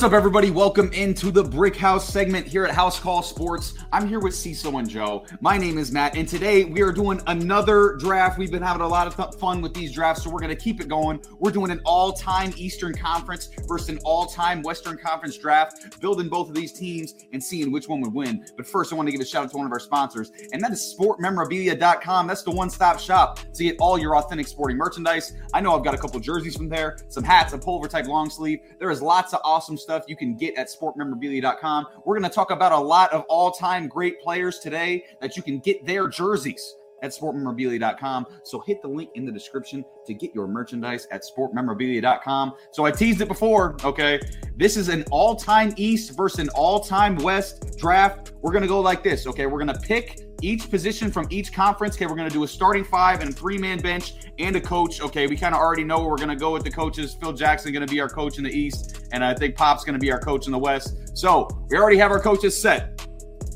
What's up, everybody? Welcome into the BrickHouse segment here at House Call Sports. I'm here with Cecil and Joe. My name is Matt, and today we are doing another draft. We've been having a lot of th- fun with these drafts, so we're going to keep it going. We're doing an all time Eastern Conference versus an all time Western Conference draft, building both of these teams and seeing which one would win. But first, I want to give a shout out to one of our sponsors, and that is sportmemorabilia.com. That's the one stop shop to get all your authentic sporting merchandise. I know I've got a couple jerseys from there, some hats, a pullover type long sleeve. There is lots of awesome stuff you can get at sportmemorabilia.com. We're going to talk about a lot of all time great players today that you can get their jerseys at sportmemorabilia.com. So hit the link in the description to get your merchandise at sportmemorabilia.com. So I teased it before, okay? This is an all-time East versus an all-time West draft. We're going to go like this, okay? We're going to pick each position from each conference. Okay, we're going to do a starting five and a three-man bench and a coach. Okay, we kind of already know where we're going to go with the coaches. Phil Jackson going to be our coach in the East, and I think Pop's going to be our coach in the West. So we already have our coaches set.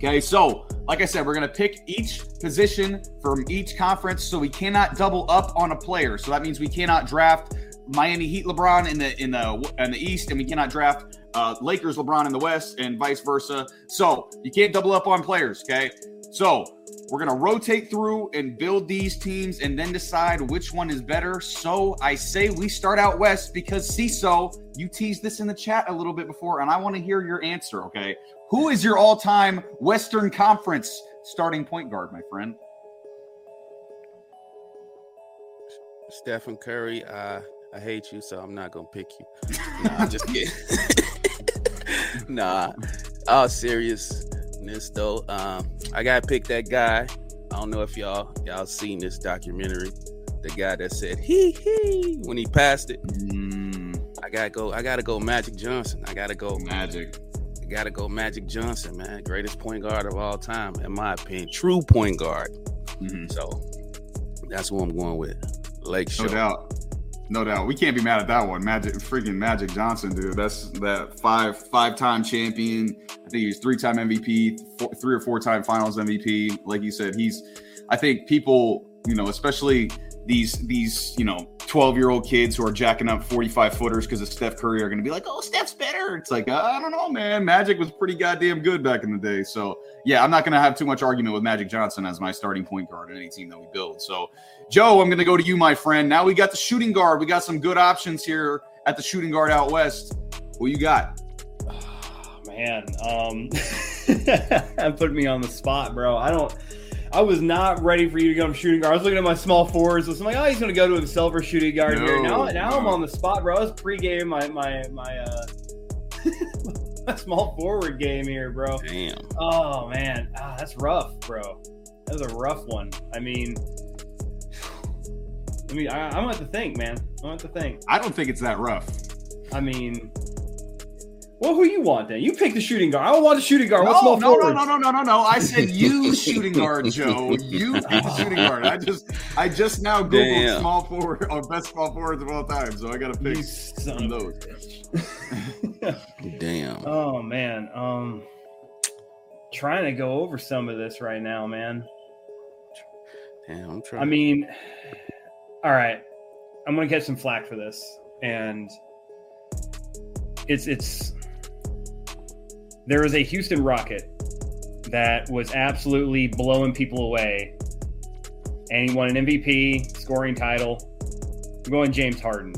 Okay, so like I said, we're going to pick each position from each conference, so we cannot double up on a player. So that means we cannot draft Miami Heat LeBron in the in the in the East, and we cannot draft uh, Lakers LeBron in the West, and vice versa. So you can't double up on players. Okay, so we're gonna rotate through and build these teams, and then decide which one is better. So I say we start out West because CISO, you teased this in the chat a little bit before, and I want to hear your answer. Okay, who is your all-time Western Conference starting point guard, my friend? Stephen Curry, I I hate you, so I'm not gonna pick you. Nah, I'm just kidding. nah, all seriousness though, um, I gotta pick that guy. I don't know if y'all y'all seen this documentary. The guy that said he he when he passed it. Mm, I gotta go. I gotta go. Magic Johnson. I gotta go. magic. I gotta go. Magic Johnson, man, greatest point guard of all time, in my opinion. True point guard. Mhm. So that's what I'm going with. Lake Show. No doubt. No doubt. We can't be mad at that one. Magic freaking Magic Johnson, dude. That's that five five time champion. I think he's three time MVP, four, three or four time finals MVP. Like you said, he's I think people, you know, especially these these, you know, 12 year old kids who are jacking up 45 footers because of Steph Curry are gonna be like, oh, Steph's better. It's like, I don't know, man. Magic was pretty goddamn good back in the day. So yeah, I'm not gonna have too much argument with Magic Johnson as my starting point guard in any team that we build. So Joe, I'm going to go to you, my friend. Now we got the shooting guard. We got some good options here at the shooting guard out west. What you got? Oh, Man, um, that put me on the spot, bro. I don't. I was not ready for you to go to shooting guard. I was looking at my small forwards. I'm like, oh, he's gonna go to a silver shooting guard here. No, Now, now I'm on the spot, bro. I was pregame my my my uh, my small forward game here, bro. Damn. Oh man, ah, that's rough, bro. That was a rough one. I mean, I mean, I, I'm have to think, man. I'm gonna to think. I don't think it's that rough. I mean, well, who you want then? You pick the shooting guard. I don't want a shooting guard. What's No, small no, no, no, no, no, no, no. I said you shooting guard, Joe. You pick the shooting guard. I just, I just now googled Damn. small forward or best small forwards of all time. So I got to You pick son from of those. Damn. oh man, um, trying to go over some of this right now, man. Damn. I'm trying. I mean, all right, I'm gonna get some flack for this, and it's it's there was a Houston Rocket that was absolutely blowing people away, and he won an MVP, scoring title. I'm going James Harden.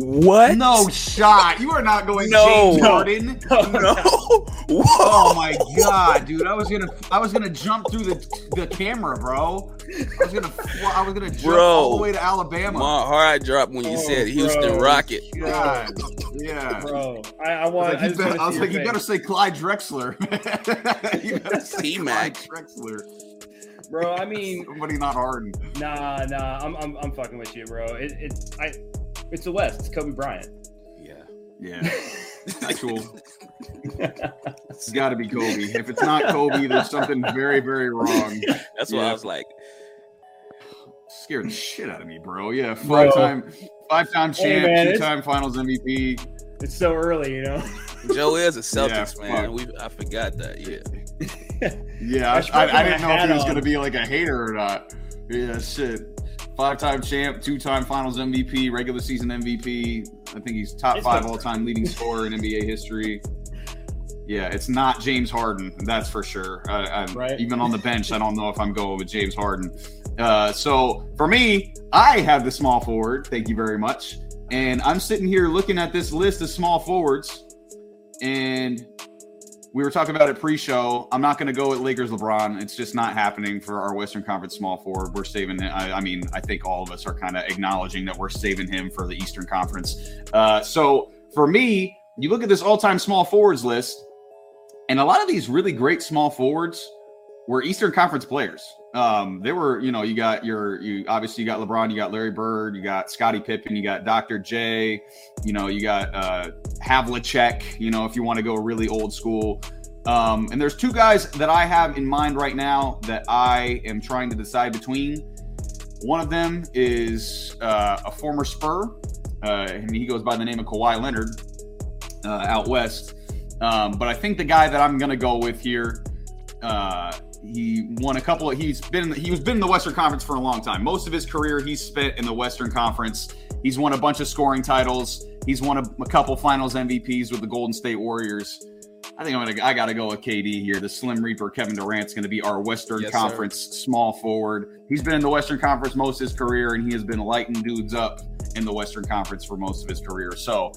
What? No shot. You are not going No. James Harden. No. Oh my god, dude! I was gonna, I was gonna jump through the the camera, bro. I was gonna, I was gonna jump Bro. all the way to Alabama. My heart dropped when you Oh, said Houston bro. Rocket. God, yeah. Bro, I, I I was like, I you, just better, wanna I was like, you better say Clyde Drexler. you better T-Mac. Drexler. bro. I mean, Somebody not Harden. nah, nah. I'm, I'm, I'm fucking with you, bro. It, it's, I, it's the West. It's Kobe Bryant. Yeah. Yeah, that's cool. It's got to be Kobe. If it's not Kobe, there's something very, very wrong. That's why Yeah. I was like, Scared the shit out of me, bro. Yeah, five time, five time Hey, champ, man, two time Finals MVP. It's so early, you know. Joe is a Celtics Yeah, man. We I forgot that. Yeah. Yeah, I I, I, put I my didn't know if he was on. going to be like a hater or not. Yeah, shit. Five time champ, two time Finals MVP, regular season MVP. I think he's top It's five fine. all time leading scorer in NBA history. Yeah, it's not James Harden, that's for sure. I, I'm, Right. Even on the bench, I don't know if I'm going with James Harden. Uh, so for me, I have the small forward. Thank you very much. And I'm sitting here looking at this list of small forwards, and we were talking about it pre-show. I'm not going to go with Lakers LeBron. It's just not happening for our Western Conference small forward. We're saving. I, I mean, I think all of us are kind of acknowledging that we're saving him for the Eastern Conference. Uh, so for me, you look at this all-time small forwards list, and a lot of these really great small forwards were Eastern Conference players. Um, they were, you know, you got your, you obviously you got LeBron, you got Larry Bird, you got Scottie Pippen, you got Dr. J, you know, you got uh, Havlicek, you know, if you want to go really old school. Um, and there's two guys that I have in mind right now that I am trying to decide between. One of them is uh, a former Spur, uh, and he goes by the name of Kawhi Leonard uh, out west. Um, but I think the guy that I'm going to go with here, uh, he won a couple. Of, he's been he was been in the Western Conference for a long time. Most of his career he's spent in the Western Conference. He's won a bunch of scoring titles. He's won a, a couple Finals MVPs with the Golden State Warriors. I think I'm gonna I gotta go with KD here. The Slim Reaper Kevin Durant's gonna be our Western Yes, sir. Conference small forward. He's been in the Western Conference most of his career, and he has been lighting dudes up in the Western Conference for most of his career. So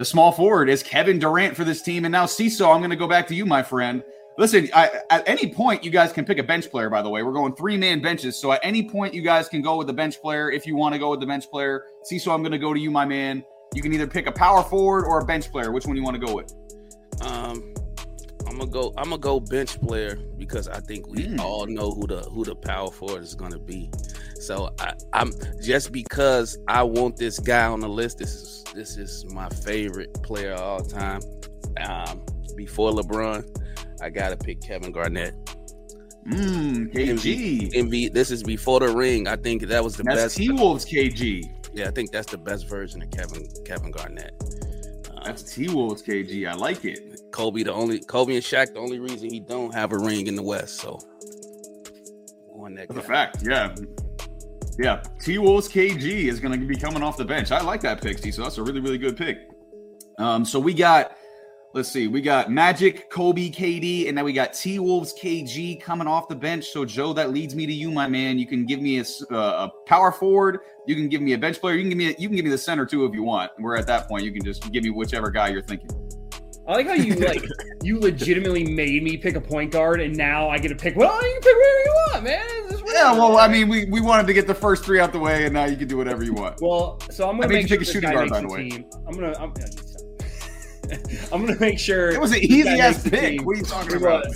the small forward is Kevin Durant for this team. And now, CISO, I'm going to go back to you, my friend. Listen, I, at any point, you guys can pick a bench player, by the way. We're going three man benches. So at any point, you guys can go with the bench player if you want to go with the bench player. See, so I'm going to go to you, my man. You can either pick a power forward or a bench player. Which one you want to go with? Um, I'm gonna go. I'm gonna go bench player because I think we Mm. all know who the who the power forward is gonna be. So I, I'm just because I want this guy on the list. This is this is my favorite player of all time. Um, before LeBron, I gotta pick Kevin Garnett. Mmm, KG. MV, this is before the ring. I think that was the That's best. T Wolves KG. Yeah, I think that's the best version of Kevin Kevin Garnett. Um, That's T Wolves KG. I like it. Kobe, the only Kobe and Shaq, the only reason he don't have a ring in the West. So going that That's a fact. Yeah. Yeah. T Wolves KG is going to be coming off the bench. I like that pick, T. So that's a really, really good pick. Um, so we got, let's see, we got Magic, Kobe, KD, and now we got T Wolves KG coming off the bench. So, Joe, that leads me to you, my man. You can give me a, uh, a power forward. You can give me a bench player. You can give me a, you can give me the center too if you want. We're at that point. You can just give me whichever guy you're thinking. I like how you like you legitimately made me pick a point guard, and now I get to pick. Well, you can pick whatever you want, man. Yeah, well, I mean, we, we wanted to get the first three out the way, and now you can do whatever you want. Well, so I'm gonna made make you sure pick a shooting guard, by the way. team. I'm gonna. I'm, yeah, you stop. I'm gonna make sure It was an easy ass pick. What are you talking about?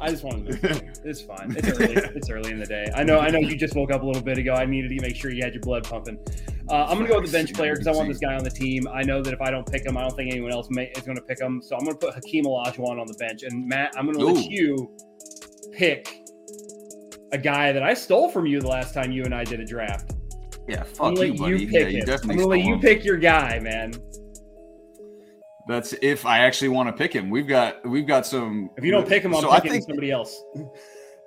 I just wanted to. It's fine. It's early. it's early in the day. I know. I know. You just woke up a little bit ago. I needed to make sure you had your blood pumping. Uh, I'm gonna go with the bench player because I want this guy on the team. I know that if I don't pick him, I don't think anyone else may, is going to pick him. So I'm going to put Hakeem Olajuwon on the bench. And Matt, I'm going to Ooh. let you pick a guy that I stole from you the last time you and I did a draft. Yeah, I'm fuck gonna you, let buddy. you yeah, you I'm gonna let you pick your guy, man. That's if I actually want to pick him. We've got we've got some. If you don't pick him, I'm so I think somebody else.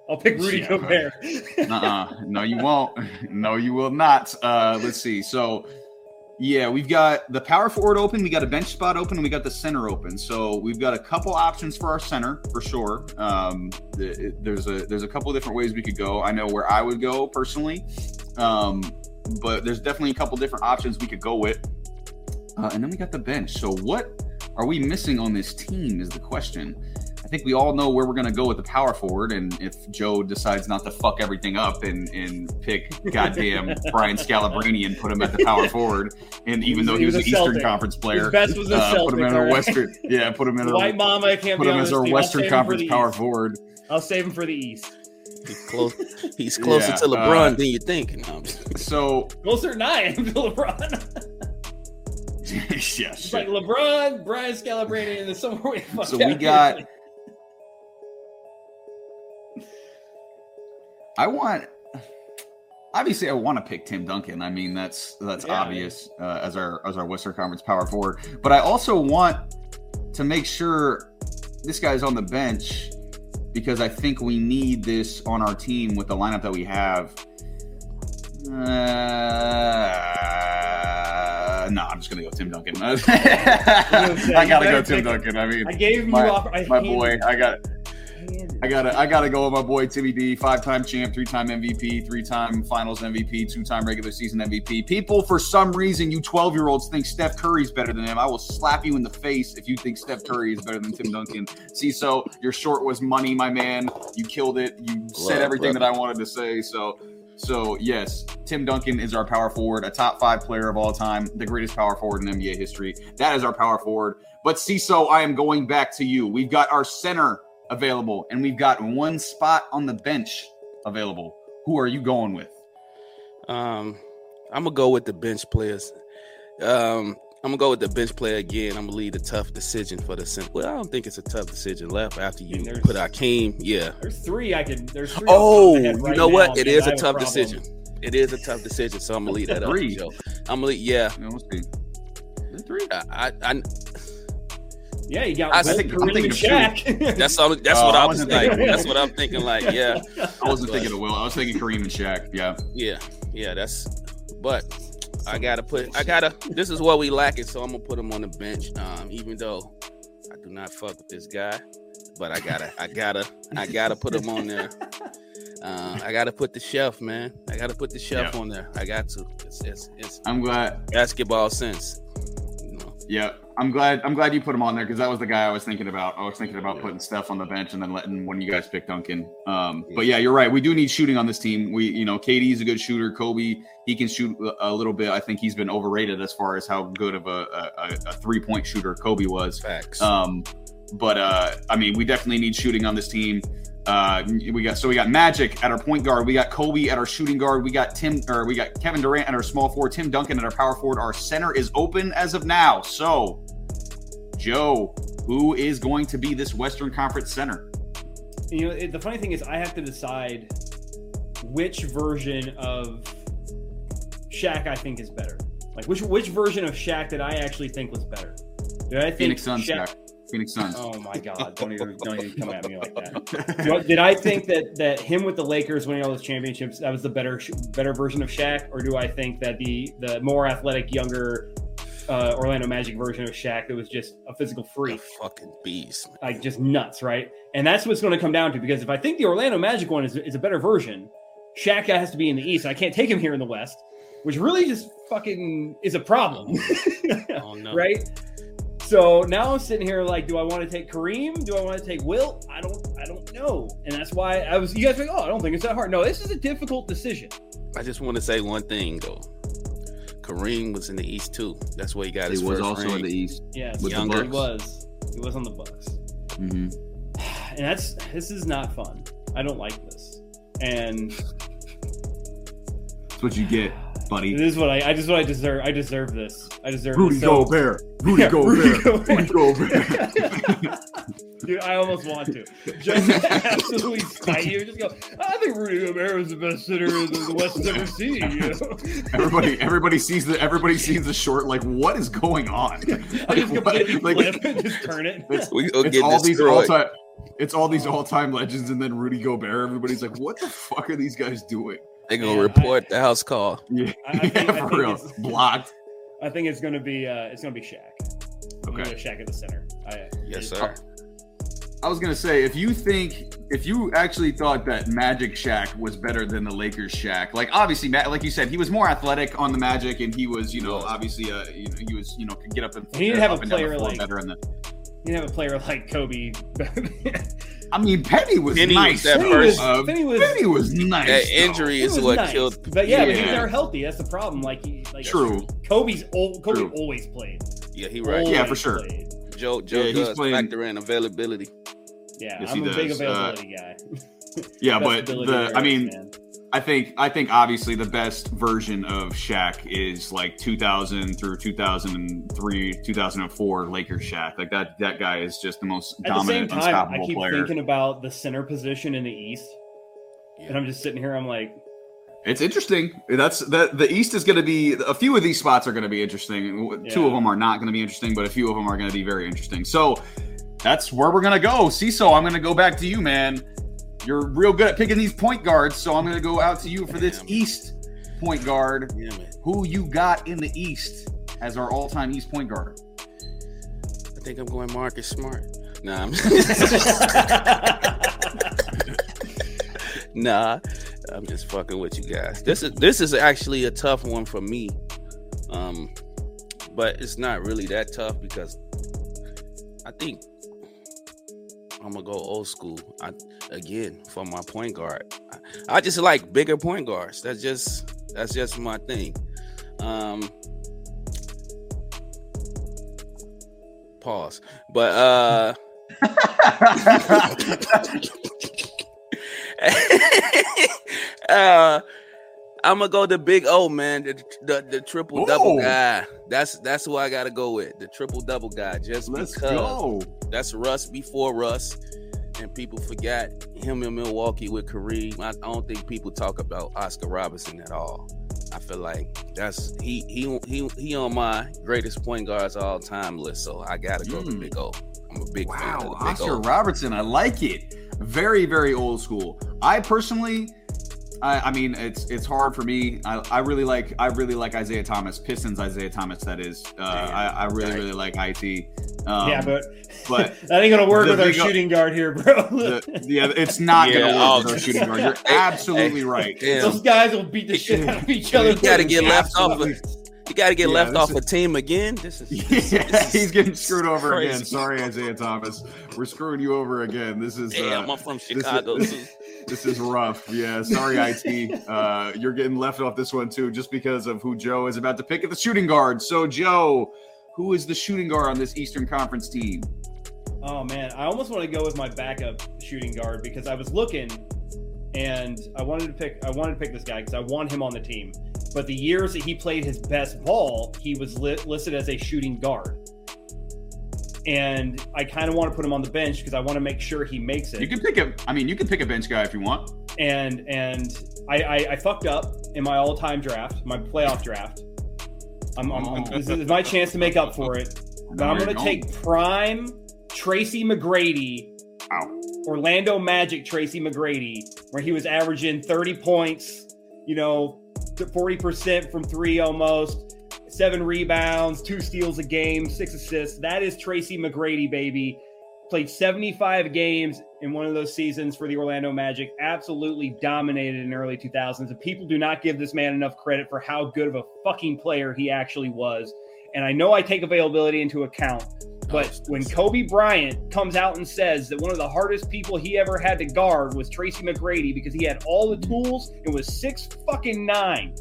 I'll pick Rudy Yeah, Gobert. uh-uh. no, you won't. No, you will not. Uh, let's see. So, yeah, we've got the power forward open. We got a bench spot open. And we got the center open. So we've got a couple options for our center for sure. Um, the, there's a there's a couple different ways we could go. I know where I would go personally, um, but there's definitely a couple different options we could go with. Uh, and then we got the bench. So what are we missing on this team? Is the question. I think we all know where we're going to go with the power forward, and if Joe decides not to fuck everything up and, and pick goddamn Brian Scalabrine and put him at the power forward, and even was- though he he was, was an a Eastern Conference player, His best was a uh, put him Celtic, in our all right? Western, yeah, put him in our White Mamba can't put be him as this our team. Western save him for Conference power East. forward. I'll save him for the East. He's close. He's closer Yeah, to LeBron uh, than you think. No, So Closer than I am to LeBron. It's like LeBron, Brian Scalabrine, and then somewhere we So we got- I want. Obviously, I want to pick Tim Duncan. I mean, that's that's Yeah. obvious uh, as our as our Western Conference power forward. But I also want to make sure this guy's on the bench because I think we need this on our team with the lineup that we have. Uh, no, I'm just gonna go Tim Duncan. I gotta go Tim Duncan. I mean, I gave my, you off. I my handed- boy. I got. handed I gotta, I gotta go with my boy Timmy D, five-time champ, three-time MVP, three-time Finals MVP, two-time regular season MVP. People, for some reason, you twelve-year-olds think Steph Curry's better than him. I will slap you in the face if you think Steph Curry is better than Tim Duncan. See, so your short was money, my man. You killed it. You said everything that I wanted to say. So, so yes, Tim Duncan is our power forward, a top five player of all time, the greatest power forward in NBA history. That is our power forward. But CISO, I am going back to you. We've got our center available, and we've got one spot on the bench available. Who are you going with? Um, I'm gonna go with the bench players. Um, I'm gonna go with the bench player again. I'm gonna leave the tough decision for the center. Well, I don't think it's a tough decision left after you There's- put Akeem. Yeah. There's three I can. There's three. Oh, off the top of you know what? It is It man, is I a have tough problem. decision. It is a tough decision. So I'm gonna leave that up Three. Joe. I'm gonna leave. Yeah. You let's see. Three? I, I, I Yeah, you got. I think- I'm Kareem, thinking and of. Shaq. that's all, that's Oh, what I, I was like. That's what I'm thinking. Like, yeah, I wasn't But- thinking of Wilt. I was thinking Kareem and Shaq. Yeah. yeah, yeah. That's. But I gotta put. I gotta. This is what we lacking. So I'm gonna put him on the bench. Um, even though I do not fuck with this guy, but I gotta. I gotta. I gotta put him on there. Uh, I gotta put the chef, man. I gotta put the chef Yeah. on there. I got to. It's, it's, it's I'm glad. basketball sense. Yeah, I'm glad. I'm glad you put him on there because that was the guy I was thinking about. I was thinking about Yeah. putting Steph on the bench and then letting one of you guys pick Duncan. Um, but yeah, you're right. We do need shooting on this team. We, you know, KD's a good shooter. Kobe, he can shoot a- a little bit. I think he's been overrated as far as how good of a, a, a three point shooter Kobe was. Facts. Um, but uh, I mean, we definitely need shooting on this team. Uh, we got so we got Magic at our point guard, we got Kobe at our shooting guard, we got Tim or we got Kevin Durant at our small forward, Tim Duncan at our power forward. Our center is open as of now. So, Joe, who is going to be this Western Conference center? you know, it, the funny thing is, I have to decide which version of Shaq I think is better. Like which which version of Shaq did I actually think was better? Did I think Phoenix Suns. Shaq? Shaq. Phoenix Suns. Oh my God! Don't even don't even come at me like that. Do Did I think that that him with the Lakers winning all those championships that was the better better version of Shaq, or do I think that the the more athletic, younger uh, Orlando Magic version of Shaq that was just a physical a freak, fucking beast. man. like just nuts, right? And that's what's going to come down to because if I think the Orlando Magic one is, is a better version, Shaq has to be in the East. I can't take him here in the West, which really just fucking is a problem, Oh no. right? So now I'm sitting here like, do I want to take Kareem? Do I want to take Wilt? I don't, I don't know, and that's why I was. You guys were like, oh, I don't think it's that hard. No, this is a difficult decision. I just want to say one thing though. Kareem was in the East too. That's where he got his He was first also ring. in the East. Yes, With the he was. He was on the Bucks. hmm and that's this is not fun. I don't like this, and That's what you get, buddy. this is what I, I just what I deserve. I deserve this. I deserve Rudy this. So- Gobert. Rudy Yeah, Rudy Gobert. Rudy Gobert. Dude, I almost want to just absolutely spite you. Just go. I think Rudy Gobert was the best center the West has ever seen. You know? everybody, everybody sees the everybody sees the short. Like, what is going on? I just completely what- like, flip and just turn it. It's, We gonna it's get all these all time. It's all these all time legends, and then Rudy Gobert. Everybody's like, "What the fuck are these guys doing?" They gonna Yeah, report the house call. Yeah, I- I think- I think for real. it's- Blocked. I think it's gonna be uh, it's gonna be Shaq. I'm gonna Okay. go Shaq at the center. I, Yes, it- sir. I was gonna say, if you think, if you actually thought that Magic Shaq was better than the Lakers Shaq, like obviously, like you said, he was more athletic on the Magic, and he was, you know, obviously, uh, you know, he was, you know, could get up and He didn't have up a and down the player floor like- better in the. You have a player like Kobe. I mean, Penny was Penny was nice. that Penny first- was, Uh, Penny was, Penny was nice. That injury He is what nice. killed. But yeah, but he was never healthy. That's the problem. Like, he, like True. Kobe's old. Kobe True. always played. Yeah, he right. Yeah, for sure. played. Joe Joe Yeah, he's does playing- factor in availability. Yeah, Yes, I'm he a big does. Uh, availability guy. Yeah, but the, I mean, man. I think I think obviously the best version of Shaq is like 2000 through 2003, 2004 Lakers Shaq. Like that that guy is just the most at the same dominant, time, I keep player. thinking about the center position in the East, Yeah. and I'm just sitting here. I'm like, It's interesting. That's that the East is going to be a few of these spots are going to be interesting. Two of them are not going to be interesting, but a few of them are going to be very interesting. So that's where we're going to go. CISO, I'm going to go back to you, man. You're real good at picking these point guards, so I'm going to go out to you for this Damn. East point guard. Who you got in the East? as our all-time East point guard? I think I'm going Marcus Smart. Nah, I'm nah, I'm just fucking with you guys. This is this is actually a tough one for me. Um, but it's not really that tough because I think I'm gonna go old school. I again for my point guard. I, I just like bigger point guards. That's just that's just my thing. Um, pause. But uh uh I'm gonna go the big O man, the the, the triple double guy. That's that's who I gotta go with. The triple double guy. Just Let's because go. that's Russ before Russ. And people forgot him in Milwaukee with Kareem. I, don't think people talk about Oscar Robertson at all. I feel like that's he he he he on my greatest point guards all time list. So I gotta go the Mm. big O. I'm a big fan Wow, of the big Oscar O. Robertson, I like it. Very, very old school. I personally, I, I mean, it's it's hard for me. I, I really like I really like Isiah Thomas, Pistons Isiah Thomas. That is, uh, I, I really Right. really like it. Um, yeah, but but that ain't gonna work with our shooting guard here, bro. the, yeah, it's not Yeah, gonna work oh, with our shooting guard. You're absolutely right. Damn. Those guys will beat the shit out of each other. You gotta get left off. Absolutely. You gotta get Yeah, left off is- a team again. This is this Yeah, is he's getting screwed over crazy. again. Sorry, Isiah Thomas. We're screwing you over again. This is Damn, uh, I'm from Chicago this- too. This is rough. Yeah, sorry, IT. Uh, you're getting left off this one too, just because of who Joe is about to pick at the shooting guard. So, Joe, who is the shooting guard on this Eastern Conference team? Oh man, I almost want to go with my backup shooting guard because I was looking and I wanted to pick I wanted to pick this guy because I want him on the team. But the years that he played his best ball, he was li- listed as a shooting guard. And I kind of want to put him on the bench because I want to make sure he makes it. You can pick a. I mean, you can pick a bench guy if you want. and and I, I, I fucked up in my all-time draft, my playoff draft. I'm, I'm, I'm- this is my chance to make up for it. But I'm going to take prime Tracy McGrady, Ow. Orlando Magic Tracy McGrady, where he was averaging 30 points, you know, 40% from three almost, seven rebounds, two steals a game, six assists. That is Tracy McGrady, baby. Played 75 games in one of those seasons for the Orlando Magic. Absolutely dominated in early 2000s. And people do not give this man enough credit for how good of a fucking player he actually was. And I know I take availability into account, but when Kobe Bryant comes out and says that one of the hardest people he ever had to guard was Tracy McGrady because he had all the tools and was six fucking nine,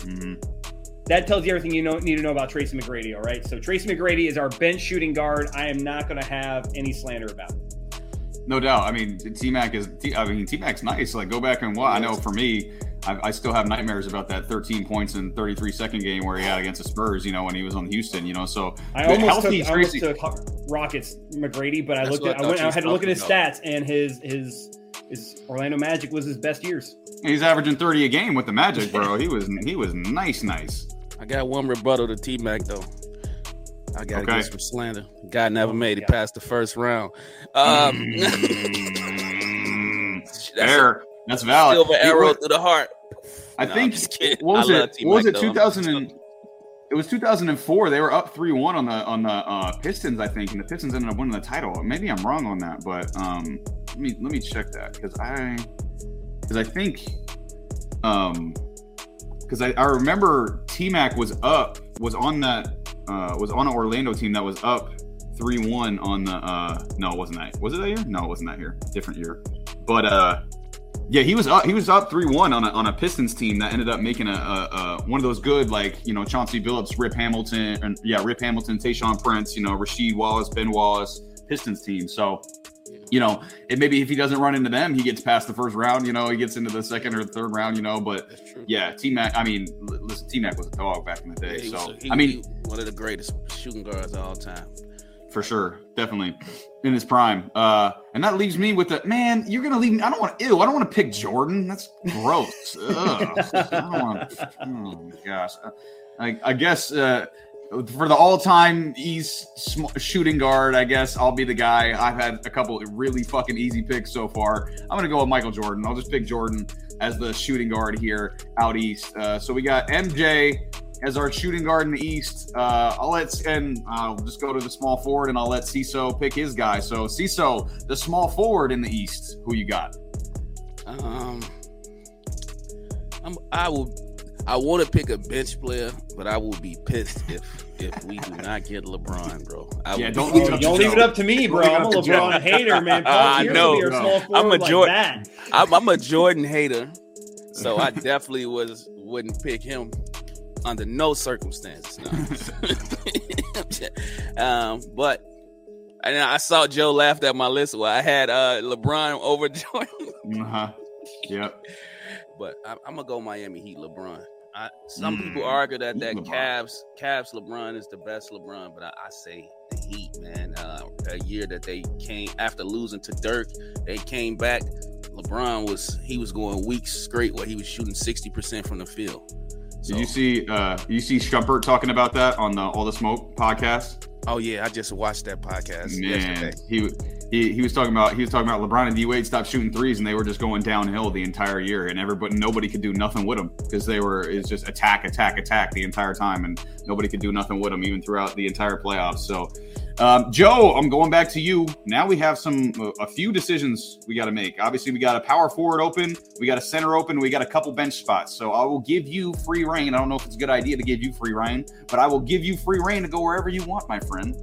Mhm. that tells you everything you know, need to know about Tracy McGrady. All right. So Tracy McGrady is our bench shooting guard. I am not going to have any slander about it. No doubt. I mean, T Mac is. I mean, T Mac's nice. Like, go back and watch. I know for me, I, I still have nightmares about that 13 points in 33 second game where he had against the Spurs. You know, when he was on Houston. You know, so I almost healthy took, I almost took Rockets McGrady, but I That's looked at I I, went, I had to look at his talking stats and his his his Orlando Magic was his best years. he's averaging 30 a game with the Magic, bro. he was he was nice, nice. I got one rebuttal to T Mac though. I gotta Okay. get some slander. Guy never Oh, made it past the first round. Um, Mm, that's a Fair. That's valid. silver arrow was- through the heart. I No, think what was I it? What was it? 2000 and it was 2004. They were up 3-1 on the on the uh, Pistons, I think, and the Pistons ended up winning the title. Maybe I'm wrong on that, but um, let me let me check that because I because I think um because I, I remember T Mac was up was on that uh, was on an Orlando team that was up three one on the uh no it wasn't that was it that year no it wasn't that year different year but uh yeah he was up he was up three one on a on a Pistons team that ended up making a, a, a one of those good like you know Chauncey Billups Rip Hamilton and yeah Rip Hamilton Tayshaun Prince you know Rasheed Wallace Ben Wallace Pistons team so you know, and maybe if he doesn't run into them, he gets past the first round. You know, he gets into the second or third round. You know, but yeah, T Mac. I mean, listen, T Mac was a dog back in the day. Yeah, so a- he- I mean, one of the greatest shooting guards of all time. for sure, definitely in his prime. Uh, and that leaves me with the man. You're gonna leave me. I don't want. Ew. I don't want to pick Jordan. That's gross. To Oh my gosh. I, I guess. Uh, for the all-time East sm- shooting guard, I guess I'll be the guy. I've had a couple really fucking easy picks so far. I'm gonna go with Michael Jordan. I'll just pick Jordan as the shooting guard here out east. Uh, so we got MJ, as our shooting guard in the East. Uh, I'll let and I'll just go to the small forward, and I'll let CISO pick his guy. So CISO, the small forward in the East, who you got? Um, I'm, I will. I want to pick a bench player, but I will be pissed if if we do not get LeBron, bro. I Yeah, will don't be- leave it Oh, up don't to leave it up to me, bro. I'm a up to Joe. LeBron hater, man. Paul I Pierce know. will No. I'm a like Jordan- that. I'm, I'm a Jordan hater, so I definitely was wouldn't pick him under no circumstances. No. um, but and I saw Joe laughed at my list. Well, I had uh, LeBron over Jordan, Uh huh. Yep. but I, I'm gonna go Miami Heat LeBron. I, some Mm, people argue that Heat that LeBron. Cavs Cavs LeBron is the best LeBron, but I, I say the Heat, man. Uh, a year that they came after losing to Dirk, they came back. LeBron was he was going weeks straight where he was shooting sixty percent from the field. Did you see? Uh, you see Shumpert talking about that on the All the Smoke podcast? Oh yeah, I just watched that podcast Man, yesterday. he he he was talking about he was talking about LeBron and D Wade stopped shooting threes and they were just going downhill the entire year and everybody nobody could do nothing with them because they were it's just attack attack attack the entire time and nobody could do nothing with them even throughout the entire playoffs. So, um, Joe, I'm going back to you. Now we have some a few decisions we got to make. Obviously, we got a power forward open, we got a center open, we got a couple bench spots. So I will give you free reign. I don't know if it's a good idea to give you free reign, but I will give you free reign to go wherever you want, my friend.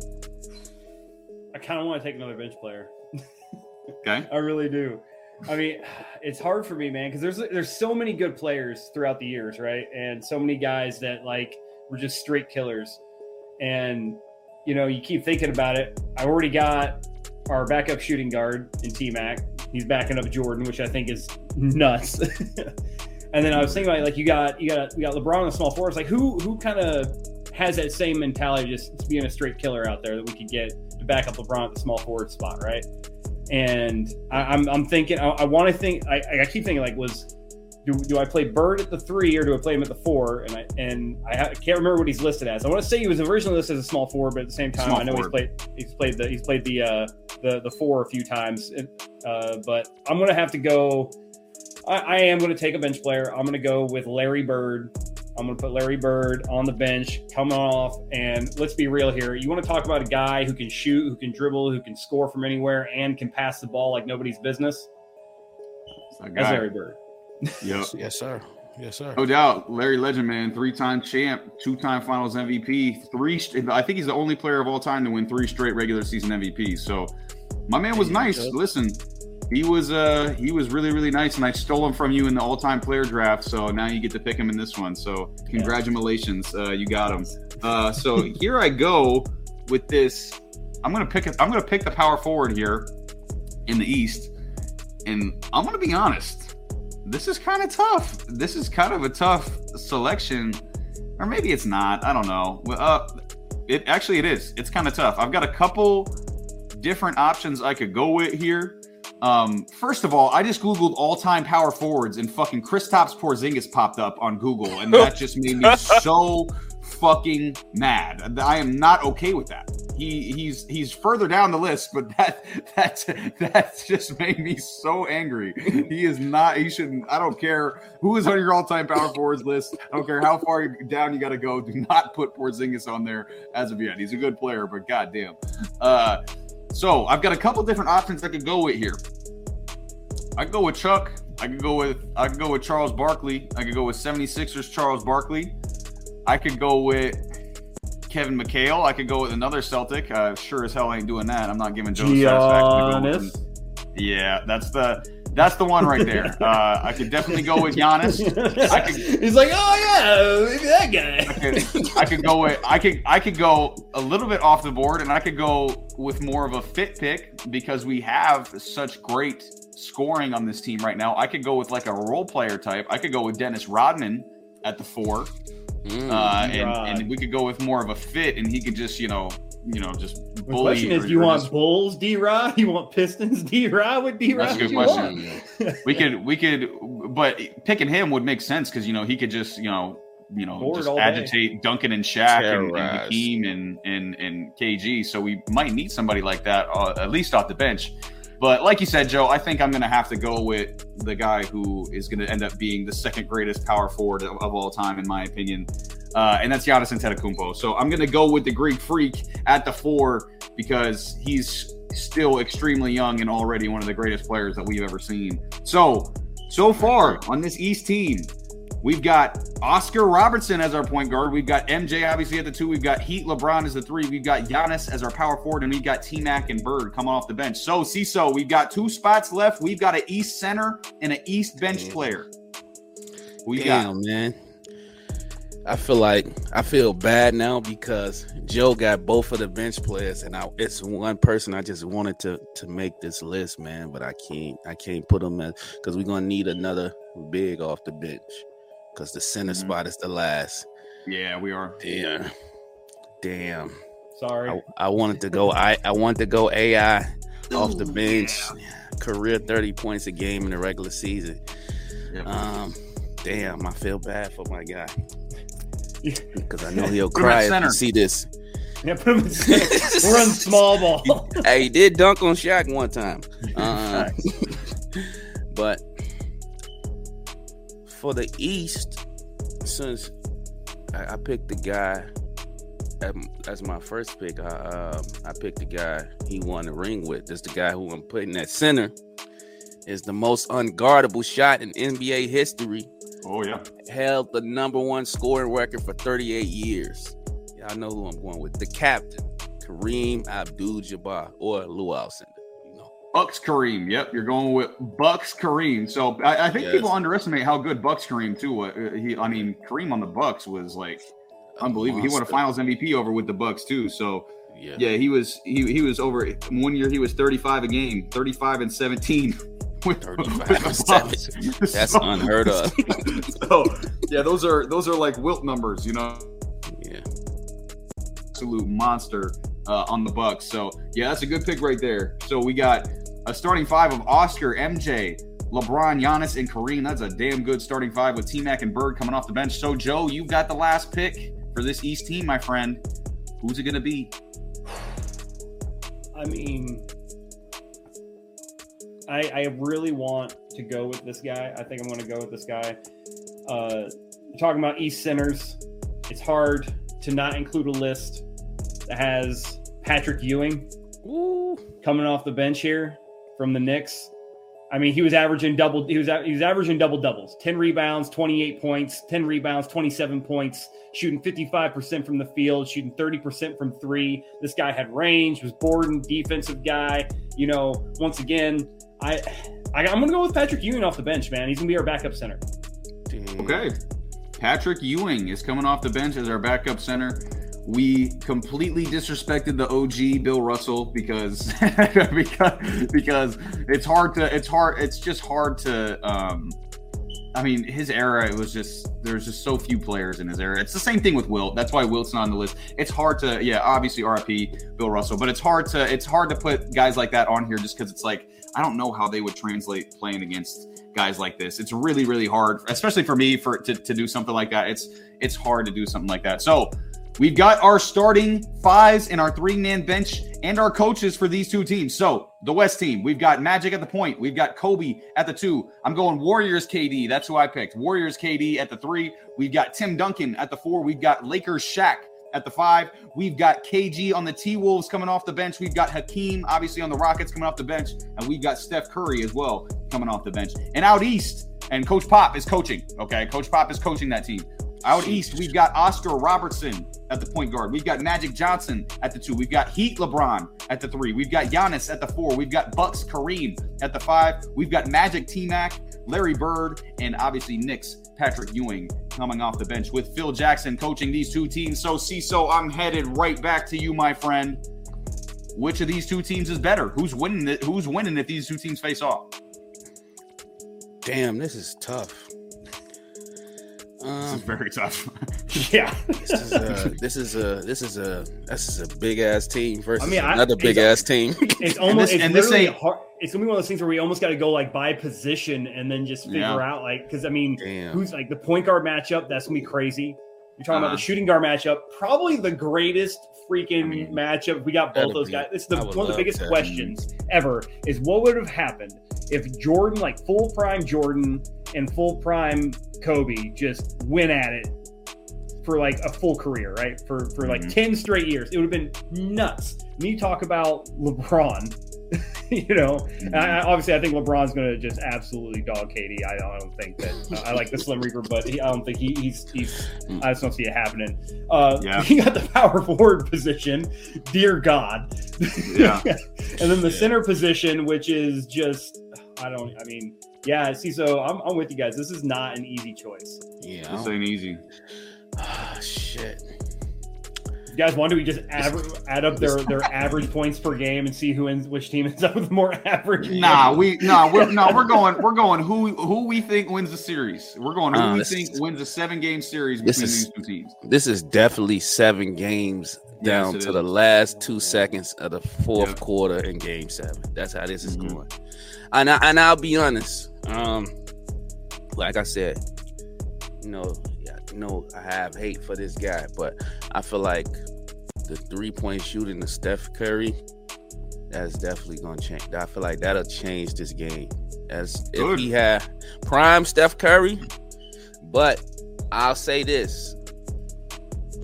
I kind of want to take another bench player. Okay. I really do. I mean, it's hard for me, man, because there's there's so many good players throughout the years, right? And so many guys that like were just straight killers. And you know, you keep thinking about it. I already got our backup shooting guard in T Mac. He's backing up Jordan, which I think is nuts. and then I was thinking about like you got you got we got LeBron on the small forwards. Like who who kind of has that same mentality, just being a straight killer out there that we could get to back up LeBron at the small forward spot, right? And I, I'm, I'm thinking, I, I want to think, I, I keep thinking like, was do, do I play Bird at the three or do I play him at the four? And I and I, ha- can't remember what he's listed as. I want to say he was originally listed as a small forward, but at the same time, Small I know forward. he's played he's played the he's played the uh, the the four a few times. Uh, but I'm gonna have to go. I, I am gonna take a bench player. I'm gonna go with Larry Bird. I'm going to put Larry Bird on the bench, coming off. And let's be real here. You want to talk about a guy who can shoot, who can dribble, who can score from anywhere, and can pass the ball like nobody's business? That's. Larry Bird. Yep. Yes, sir. Yes, sir. No doubt, Larry Legend, man, three-time champ, two-time Finals MVP, three. I think he's the only player of all time to win three straight regular season MVPs. So, my man was nice. Listen, he was uh he was really really nice, and I stole him from you in the all-time player draft. So now you get to pick him in this one. So congratulations, uh, you got him. Uh, so here I go with this. I'm gonna pick. I'm gonna pick the power forward here in the East, and I'm gonna be honest this is kind of tough. This is kind of a tough selection, or maybe it's not. I don't know. Well, Uh, it actually it is. It's kind of tough. I've got a couple different options I could go with here. Um, first of all, I just googled all-time power forwards, and fucking Kristaps Porzingis popped up on Google, and that just made me so fucking mad. I am not okay with that. He he's he's further down the list, but that that that just made me so angry. He is not. He shouldn't. I don't care who is on your all-time power forwards list. I don't care how far down you got to go. Do not put Porzingis on there as of yet. He's a good player, but goddamn. Uh, so I've got a couple different options I could go with here. I could go with Chuck. I could go with I could go with Charles Barkley. I could go with 76ers Charles Barkley. I could go with Kevin McHale. I could go with another Celtic. Uh, sure as hell ain't doing that. I'm not giving Joe satisfaction. to go with Giannis. Yeah, that's the that's the one right there. Uh, I could definitely go with Giannis. I could He's like, oh yeah, maybe that I guy. could, I could go with I could I could go a little bit off the board and I could go with more of a fit pick because we have such great scoring on this team right now. I could go with like a role player type. I could go with Dennis Rodman at the four, Mm. uh, and, and we could go with more of a fit, and he could just you know you know just The bully. question is, or- do you want just- Bulls D Rod? You want Pistons D Rod Would D Rod? That's a good question. we could we could, but picking him would make sense because you know he could just you know you know Board just all day. agitate Duncan and Shaq and, and Hakeem and, and and KG. So we might need somebody like that uh, at least off the bench. But like you said, Joe, I think I'm going to have to go with the guy who is going to end up being the second greatest power forward of, of all time, in my opinion. uh, and that's Giannis Antetokounmpo. So I'm going to go with the Greek Freak at the four because he's still extremely young and already one of the greatest players that we've ever seen. So, so far on this East team, we've got Oscar Robertson as our point guard. We've got MJ obviously at the two. We've got Heat LeBron as the three. We've got Giannis as our power forward, and we've got T Mac and Bird coming off the bench. So, CISO, we've got two spots left. We've got an East center and an East bench mm. player. We Damn, got man. I feel like I feel bad now because Joe got both of the bench players, and I, it's one person I just wanted to to make this list, man. But I can't I can't put them as because we're gonna need another big off the bench because the center mm-hmm. spot is the last. Yeah, we are. Damn, damn. Sorry, I, I wanted to go. I I wanted to go AI off the bench. Yeah. Career thirty points a game in the regular season. Yep. Um, damn, I feel bad for my guy because I know he'll cry if you see this. Yeah, put him in center. We're on small ball. hey, he did dunk on Shaq one time. Uh, but for the East, since I, I picked the guy as my first pick, I uh, I picked the guy he won the ring with. This the guy who I'm putting at center. Is the most unguardable shot in NBA history Oh yeah. Held the number one scoring record for 38 years. Y'all know who I'm going with. The captain, Kareem Abdul-Jabbar or Lew Alcindor. Bucks Kareem. Yep, you're going with Bucks Kareem. So I, I think yes. people underestimate how good Bucks Kareem too. Uh, he, I mean, Kareem on the Bucks was like unbelievable. He won a Finals MVP over with the Bucks too. So yeah, yeah he was he, he was over one year. He was 35 a game, 35 and 17 with, with That's so, unheard of. so yeah, those are those are like Wilt numbers, you know. Yeah. Absolute monster uh, on the Bucks. So yeah, that's a good pick right there. So we got a starting five of Oscar, MJ, LeBron, Giannis, and Kareem. That's a damn good starting five with T Mac and Bird coming off the bench. So Joe, you've got the last pick for this East team, my friend. Who's it gonna be? I mean, I, I really want to go with this guy. I think I'm going to go with this guy. Uh, talking about East Centers, it's hard to not include a list that has Patrick Ewing Ooh. coming off the bench here from the Knicks. I mean, he was averaging double. He was he was averaging double doubles, ten rebounds, twenty eight points, ten rebounds, twenty seven points, shooting fifty five percent from the field, shooting thirty percent from three. This guy had range, was Borden, defensive guy. You know, once again, I, I am gonna go with Patrick Ewing off the bench, man. He's gonna be our backup center. Okay, Patrick Ewing is coming off the bench as our backup center. We completely disrespected the OG Bill Russell because because because it's hard to it's hard it's just hard to um I mean, his era, it was just there's just so few players in his era. It's the same thing with Wilt. That's why Wilt's not on the list. It's hard to, yeah, obviously RIP Bill Russell, but it's hard to it's hard to put guys like that on here just because it's like I don't know how they would translate playing against guys like this. It's really, really hard, especially for me, for to, to do something like that. It's it's hard to do something like that. So we've got our starting fives and our three-man bench and our coaches for these two teams. So the West team, we've got Magic at the point, we've got Kobe at the two. I'm going Warriors KD. That's who I picked. Warriors KD at the three. We've got Tim Duncan at the four. We've got Lakers Shaq at the five. We've got KG on the T Wolves coming off the bench. We've got Hakeem, obviously, on the Rockets coming off the bench. And we've got Steph Curry as well coming off the bench. And out east, and Coach Pop is coaching. Okay. Coach Pop is coaching that team. Out east, we've got Oscar Robertson at the point guard. We've got Magic Johnson at the two. We've got Heat LeBron at the three. We've got Giannis at the four. We've got Bucks Kareem at the five. We've got Magic T Mac, Larry Bird, and obviously Knicks Patrick Ewing coming off the bench with Phil Jackson coaching these two teams. So, CISO, I'm headed right back to you, my friend. Which of these two teams is better? Who's winning? It? Who's winning if these two teams face off? Damn, this is tough. Um, this is um, very tough. yeah, this is a this is a this is a this is a big ass team versus I mean, another big ass team. It's almost and this, it's and this ain't hard it's gonna be one of those things where we almost got to go like by position and then just figure yeah. out like because I mean Damn. who's like the point guard matchup that's gonna be crazy. You're talking uh-huh. about the uh-huh. shooting guard matchup, probably the greatest freaking I mean, matchup. We got both those be, guys. It's the one of the biggest questions ever is what would have happened if Jordan, like full prime Jordan and full prime Kobe, just went at it for like a full career, right? For for like Mhm. 10 straight years. It would have been nuts. When you talk about LeBron, you know, and I, obviously I think LeBron's going to just absolutely dog KD. I don't, I don't think that I like the Slim Reaper, but he, I don't think he, he's he's I just don't see it happening. Uh, Yeah. He got the power forward position, dear God. Yeah. and then the Yeah. center position, which is just I don't. I mean, yeah. See, so I'm, I'm with you guys. This is not an easy choice. Yeah. This ain't easy. Ah, shit. You guys want to we just aver- add up their their average points per game and see who ends which team ends up with more average? Nah, we nah, we're no, we're going we're going who who we think wins the series. We're going who Uh, we think is- wins a seven game series between is- these two teams. This is definitely seven games down Yes, it to the last two seconds of the fourth Yeah. quarter in game seven. That's how this is Mhm. going. And I, and I'll be honest. Um, like I said, you know, yeah, you know, I have hate for this guy, but I feel like the three point shooting to Steph Curry, that's definitely gonna change. I feel like that'll change this game. As if he had prime Steph Curry, but I'll say this: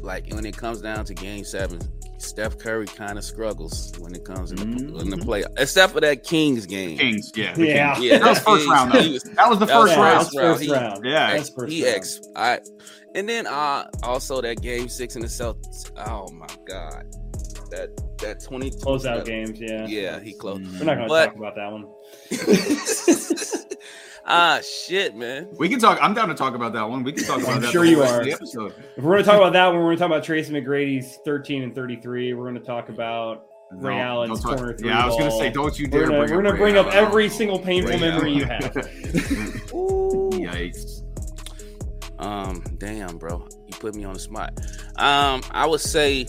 like when it comes down to Game Seven, Steph Curry kind of struggles when it comes in the, in the Mhm. play, except for that Kings game. Kings, yeah. the Yeah. Kings. Yeah, That was first Kings, round though. was- That was the that was first Yeah, round. that's first He- round. Yeah. That's first he round. ex, I, and then uh also that game six in the Celtics. Oh my god, that that twenty Closeout games, yeah. Yeah, he closed. We're not going to talk about that one. ah shit, man. We can talk. I'm down to talk about that one. We can talk about I'm that. sure you are. If we're going to talk about that one, we're going to talk about Tracy McGrady's 13 and 33. We're going to talk about Ray Allen's talk- corner three Yeah, I was gonna say, don't you we're dare going bring we're gonna Ray bring up Allen. every single painful Ray memory you Allen. have. Yikes. Um, damn, bro, you put me on the spot. Um, I would say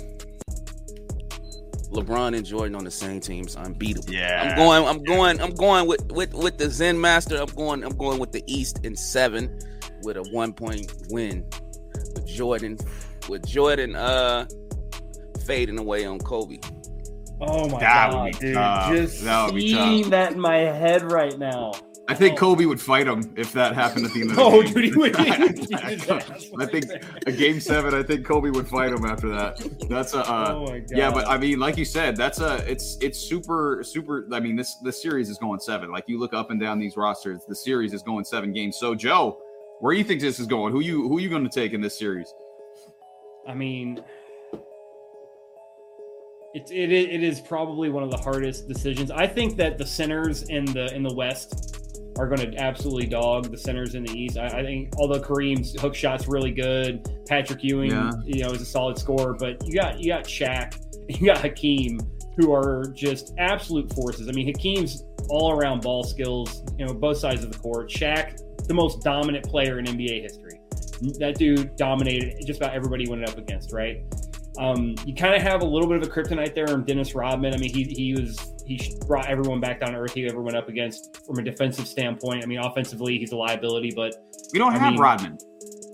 LeBron and Jordan on the same team is unbeatable. Yeah. I'm going. I'm going. I'm going with with with the Zen Master. I'm going. I'm going with the East in seven, with a one point win. With Jordan, with Jordan, uh, fading away on Kobe. Oh my That would god, be dude! tough. Just That would be seeing tough. that in my head right now. I think Oh. Kobe would fight him if that happened at the end of the Oh, game. dude, he would. I think a game seven. I think Kobe would fight him after that. That's a. Uh, oh. Yeah, but I mean, like you said, that's a it's it's super super. I mean, this this series is going seven. Like you look up and down these rosters, the series is going seven games. So Joe, where do you think this is going? Who you who you going to take in this series? I mean, it's it, it is probably one of the hardest decisions. I think that the centers in the in the West are going to absolutely dog the centers in the East. I, I think although Kareem's hook shot's really good, Patrick Ewing, Yeah. you know, is a solid scorer, but you got you got Shaq, you got Hakeem, who are just absolute forces. I mean, Hakeem's all around ball skills, you know, both sides of the court. Shaq, the most dominant player in NBA history. That dude dominated just about everybody he went up against, right? Um, you kind of have a little bit of a kryptonite there in Dennis Rodman. I mean, he he was he brought everyone back down to earth he ever went up against from a defensive standpoint. I mean, offensively, he's a liability, but We don't I have mean, Rodman.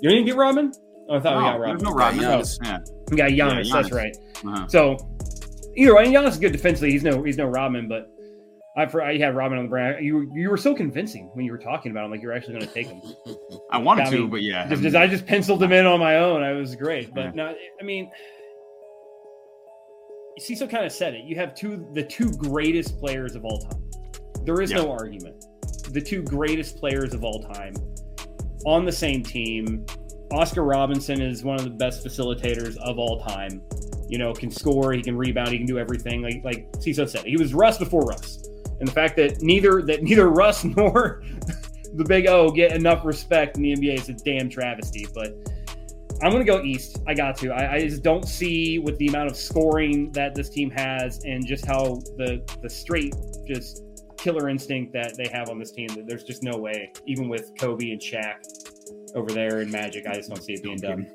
you didn't get Rodman. Oh, I thought we got Rodman. there's no Rodman. Giannis. Yeah. We got Giannis. Yeah, That's right. Uh-huh. So either way, Giannis is good defensively. He's no he's no Rodman, but I for I had Rodman on the brain. You you were so convincing when you were talking about him, like you were actually going to take him. I wanted I to, but yeah. Just, just- I just penciled him in on my own. I was great, but Yeah. no, I mean, Cecil kind of said it. You have two the two greatest players of all time. There is no argument. The two greatest players of all time on the same team. Oscar Robertson is one of the best facilitators of all time. You know, can score, he can rebound, he can do everything. Like like Cecil said, he was Russ before Russ. And the fact that neither that neither Russ nor the Big O get enough respect in the NBA is a damn travesty. But I'm going to go East. I got to. I, I just don't see with the amount of scoring that this team has and just how the the straight just killer instinct that they have on this team that there's just no way, even with Kobe and Shaq over there and Magic, I just don't see it being done.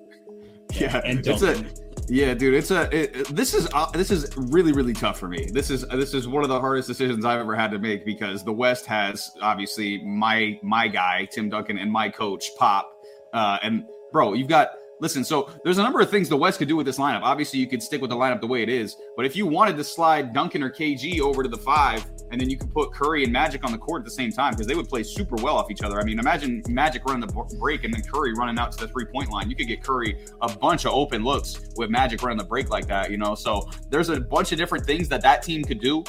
yeah, And it's a yeah, dude. It's a it- this is uh, this is really really tough for me. This is this is one of the hardest decisions I've ever had to make because the West has obviously my my guy Tim Duncan and my coach Pop, uh, and bro, you've got listen, so there's a number of things the West could do with this lineup. Obviously, you could stick with the lineup the way it is, but if you wanted to slide Duncan or KG over to the five, and then you could put Curry and Magic on the court at the same time because they would play super well off each other. I mean, imagine Magic running the break and then Curry running out to the three point line. You could get Curry a bunch of open looks with Magic running the break like that, you know. So there's a bunch of different things that that team could do.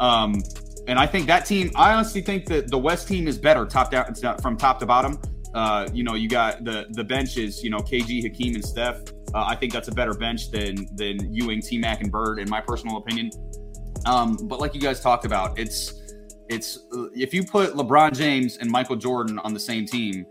Um, and I think that team, I honestly think that the West team is better top down from top to bottom. Uh, you know, you got the the benches, you know, KG, Hakeem, and Steph. Uh, I think that's a better bench than than Ewing, T Mac, and Bird, in my personal opinion. Um, but like you guys talked about, it's it's if you put LeBron James and Michael Jordan on the same team,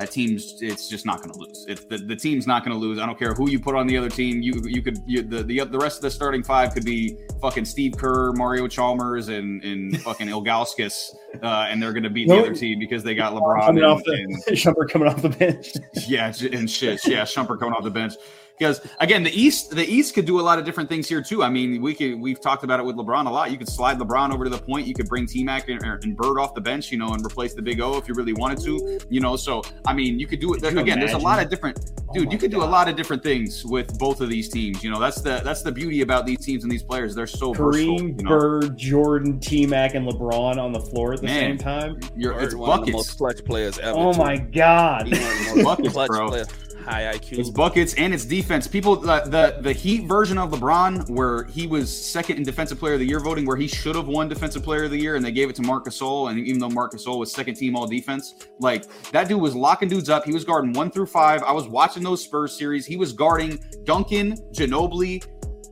that team's it's just not going to lose. It's the, the team's not going to lose. I don't care who you put on the other team. You you could you, the, the the rest of the starting five could be fucking Steve Kerr, Mario Chalmers, and and fucking Ilgauskas, uh, and they're going to beat the other team because they got LeBron coming and, off the and, Shumpert coming off the bench. yeah, and shit. Yeah, Shumpert coming off the bench because again, the East, the East could do a lot of different things here too. I mean, we could we've talked about it with LeBron a lot. You could slide LeBron over to the point. You could bring T Mac and, and, Bird off the bench, you know, and replace the Big O if you really wanted to, you know. So I mean, you could do it. Again, imagine? there's a lot of different, oh dude. Oh you could God. do a lot of different things with both of these teams. You know, that's the that's the beauty about these teams and these players. They're so Kareem, versatile. You know? Bird, Jordan, T Mac, and LeBron on the floor at the Man, same time. You're Bird, it's buckets. most clutch players ever. Oh my God, buckets, bro. Player high IQ. It's buckets and it's defense. People, the, the Heat version of LeBron, where he was second in Defensive Player of the Year voting, where he should have won Defensive Player of the Year, and they gave it to Marc Gasol. And even though Marc Gasol was second team All Defense, like that dude was locking dudes up. He was guarding one through five. I was watching those Spurs series. He was guarding Duncan, Ginobili,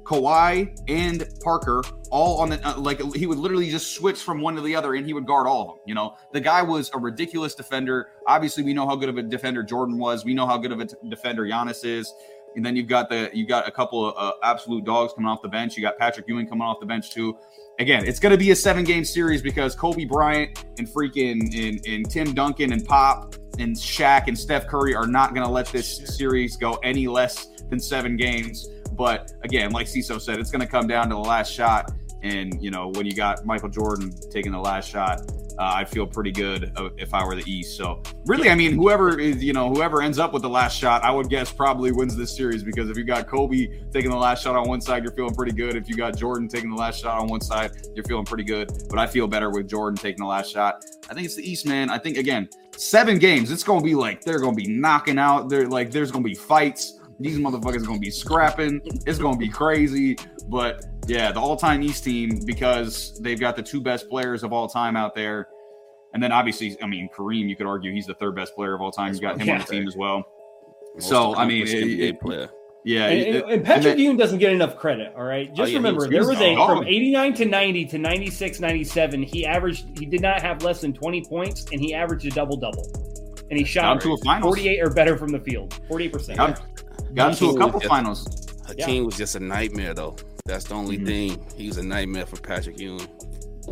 Kawhi and Parker all on the uh, like he would literally just switch from one to the other and he would guard all of them. You know, the guy was a ridiculous defender. Obviously, we know how good of a defender Jordan was. We know how good of a t- defender Giannis is. And then you've got the you got a couple of uh, absolute dogs coming off the bench. You got Patrick Ewing coming off the bench too. Again, it's going to be a seven game series because Kobe Bryant and freaking and, and Tim Duncan and Pop and Shaq and Steph Curry are not going to let this series go any less than seven games. But again, like Cecil said, it's going to come down to the last shot. And, you know, when you got Michael Jordan taking the last shot, uh, I'd feel pretty good if I were the East. So, really, I mean, whoever is, you know, whoever ends up with the last shot, I would guess probably wins this series because if you got Kobe taking the last shot on one side, you're feeling pretty good. If you got Jordan taking the last shot on one side, you're feeling pretty good. But I feel better with Jordan taking the last shot. I think it's the East, man. I think, again, seven games, it's going to be like they're going to be knocking out. They're like, there's going to be fights. These motherfuckers are gonna be scrapping. It's gonna be crazy. But yeah, the all-time East team because they've got the two best players of all time out there. And then obviously, I mean, Kareem, you could argue he's the third best player of all time. You got him yeah. on the team as well. Most so I mean, it, it, player. Yeah, and, it, and Patrick then, Ewing doesn't get enough credit. All right, just oh, yeah, remember was, there was a from 89 to 90 to 96, 97. He averaged. He did not have less than 20 points, and he averaged a double double. And he shot 48 or better from the field, 48 percent. Got into a couple just, finals. Hakeem yeah. was just a nightmare, though. That's the only mm-hmm. thing. He was a nightmare for Patrick Ewing.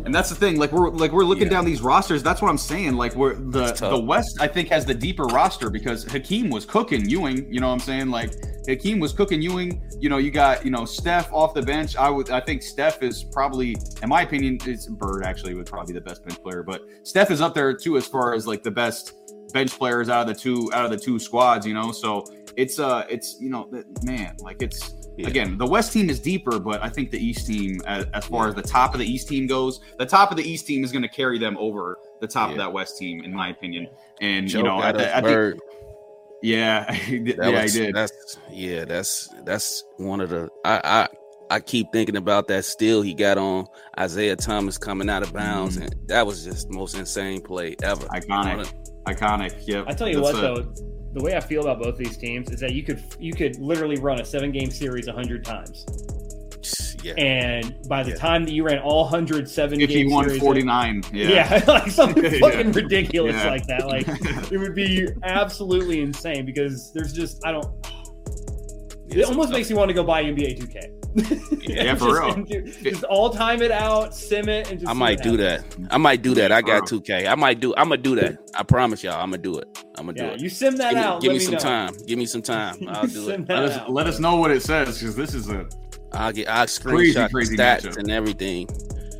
And that's the thing. Like we're like we're looking yeah. down these rosters. That's what I'm saying. Like we're the the West. I think has the deeper roster because Hakeem was cooking Ewing. You know what I'm saying? Like Hakeem was cooking Ewing. You know you got you know Steph off the bench. I would I think Steph is probably in my opinion it's Bird actually would probably be the best bench player, but Steph is up there too as far as like the best bench players out of the two out of the two squads. You know so it's uh it's you know man like it's yeah. again the west team is deeper but i think the east team as, as far yeah. as the top of the east team goes the top of the east team is going to carry them over the top yeah. of that west team in my opinion and Joe you know at, at the, yeah yeah was, i did that's yeah that's that's one of the i i I keep thinking about that still he got on Isiah Thomas coming out of bounds, mm-hmm. and that was just the most insane play ever. Iconic, iconic. Yep. I tell you That's what, a, though, the way I feel about both these teams is that you could you could literally run a seven game series a hundred times. Yeah. And by the yeah. time that you ran all 107 if you won 49, yeah, yeah like something fucking yeah. ridiculous like that, like it would be absolutely insane because there's just I don't. It almost makes me want to go buy NBA 2K yeah, for real. just all time it out, sim it, and just. I might do that. I might do that. I got two K. I might do. I'm gonna do that. I promise y'all. I'm gonna do it. I'm gonna yeah, do it. You sim that give out. Me, give me, me some know. time. Give me some time. I'll do it. Let us, let us, know what it says because this is a. I'll get. I'll screenshot crazy, crazy stats matchup. and everything.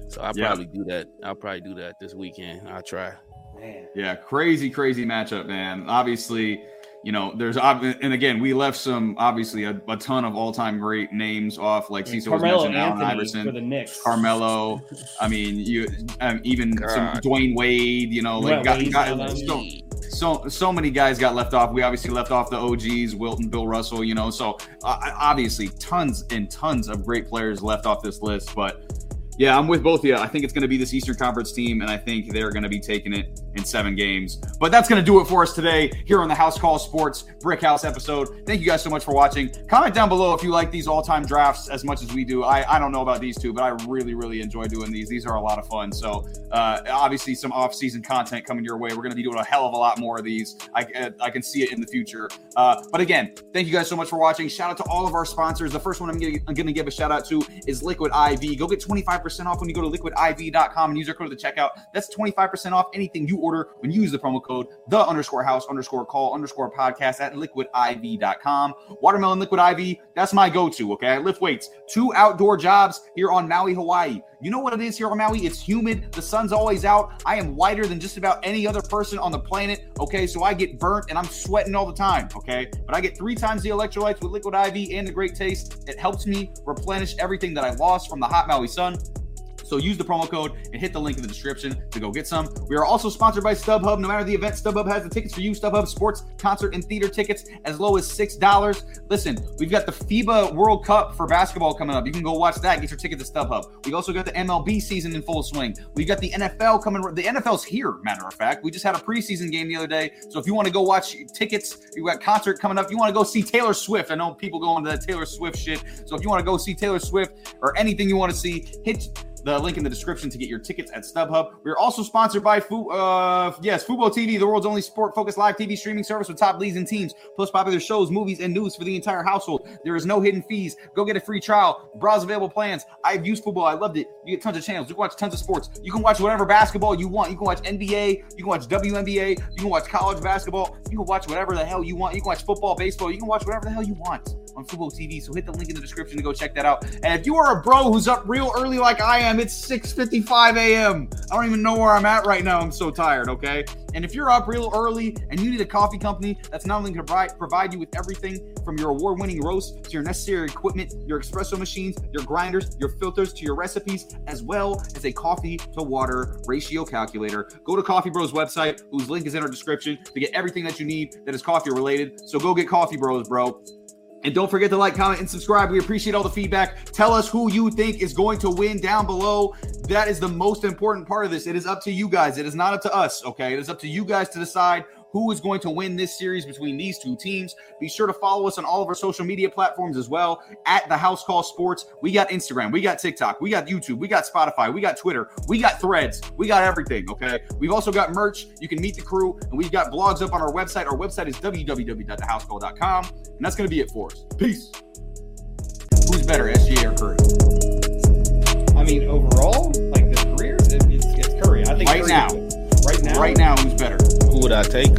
So I'll yeah. probably do that. I'll probably do that this weekend. I'll try. Man. Yeah, crazy, crazy matchup, man. Obviously, you know, there's and again, we left some obviously a, a ton of all time great names off, like Cecil was mentioned, Allen Iverson, for the Knicks. Carmelo. I mean, you um, even some Dwyane Wade. You know, like got, got, so, so so many guys got left off. We obviously left off the OGs, Wilton, Bill Russell. You know, so uh, obviously tons and tons of great players left off this list, but yeah, I'm with both of you. I think it's going to be this Eastern Conference team, and I think they're going to be taking it in seven games. But that's going to do it for us today here on the House Call Sports BrickHouse episode. Thank you guys so much for watching. Comment down below if you like these all time drafts as much as we do. I, I don't know about these two, but I really, really enjoy doing these. These are a lot of fun. So, uh, obviously, some off season content coming your way. We're going to be doing a hell of a lot more of these. I, I can see it in the future. Uh, but again, thank you guys so much for watching. Shout out to all of our sponsors. The first one I'm going to give a shout out to is Liquid IV. Go get 25 percent off when you go to liquidiv.com and use our code at the checkout. That's 25% off anything you order when you use the promo code the underscore house underscore call underscore podcast at liquidiv.com. Watermelon Liquid IV, that's my go-to. Okay. I lift weights, two outdoor jobs here on Maui, Hawaii. You know what it is here on Maui? It's humid. The sun's always out. I am whiter than just about any other person on the planet. Okay. So I get burnt and I'm sweating all the time. Okay. But I get three times the electrolytes with Liquid IV and the great taste. It helps me replenish everything that I lost from the hot Maui sun. So use the promo code and hit the link in the description to go get some. We are also sponsored by StubHub. No matter the event, StubHub has the tickets for you. StubHub sports, concert, and theater tickets as low as $6. Listen, we've got the FIBA World Cup for basketball coming up. You can go watch that. Get your ticket to StubHub. We've also got the MLB season in full swing. We've got the NFL coming. The NFL's here, matter of fact. We just had a preseason game the other day. So if you want to go watch tickets, you got concert coming up. You want to go see Taylor Swift. I know people go into that Taylor Swift shit. So if you want to go see Taylor Swift or anything you want to see, hit the link in the description to get your tickets at StubHub. We're also sponsored by Fu- uh, yes, Fubo TV, the world's only sport-focused live TV streaming service with top leagues and teams, plus popular shows, movies, and news for the entire household. There is no hidden fees. Go get a free trial. Browse available plans. I've used Fubo. I loved it. You get tons of channels. You can watch tons of sports. You can watch whatever basketball you want. You can watch NBA. You can watch WNBA. You can watch college basketball. You can watch whatever the hell you want. You can watch football, baseball. You can watch whatever the hell you want on Fubo TV. So hit the link in the description to go check that out. And if you are a bro who's up real early like I am, it's 6:55 a.m. I don't even know where I'm at right now. I'm so tired. Okay. And if you're up real early and you need a coffee company that's not only going to provide you with everything from your award-winning roast to your necessary equipment, your espresso machines, your grinders, your filters to your recipes, as well as a coffee to water ratio calculator, go to Coffee Bros website, whose link is in our description, to get everything that you need that is coffee related. So go get Coffee Bros, bro. And don't forget to like, comment, and subscribe. We appreciate all the feedback. Tell us who you think is going to win down below. That is the most important part of this. It is up to you guys. It is not up to us, okay? It is up to you guys to decide who is going to win this series between these two teams. Be sure to follow us on all of our social media platforms as well at the House Call Sports. We got Instagram, we got TikTok, we got YouTube, we got Spotify, we got Twitter, we got threads, we got everything. Okay. We've also got merch. You can meet the crew, and we've got blogs up on our website. Our website is www.thehousecall.com. And that's going to be it for us. Peace. Who's better, SGA or Curry? I mean, overall, like the careers, it's, it's Curry. I think right Curry now. Right now, who's better? Who would I take?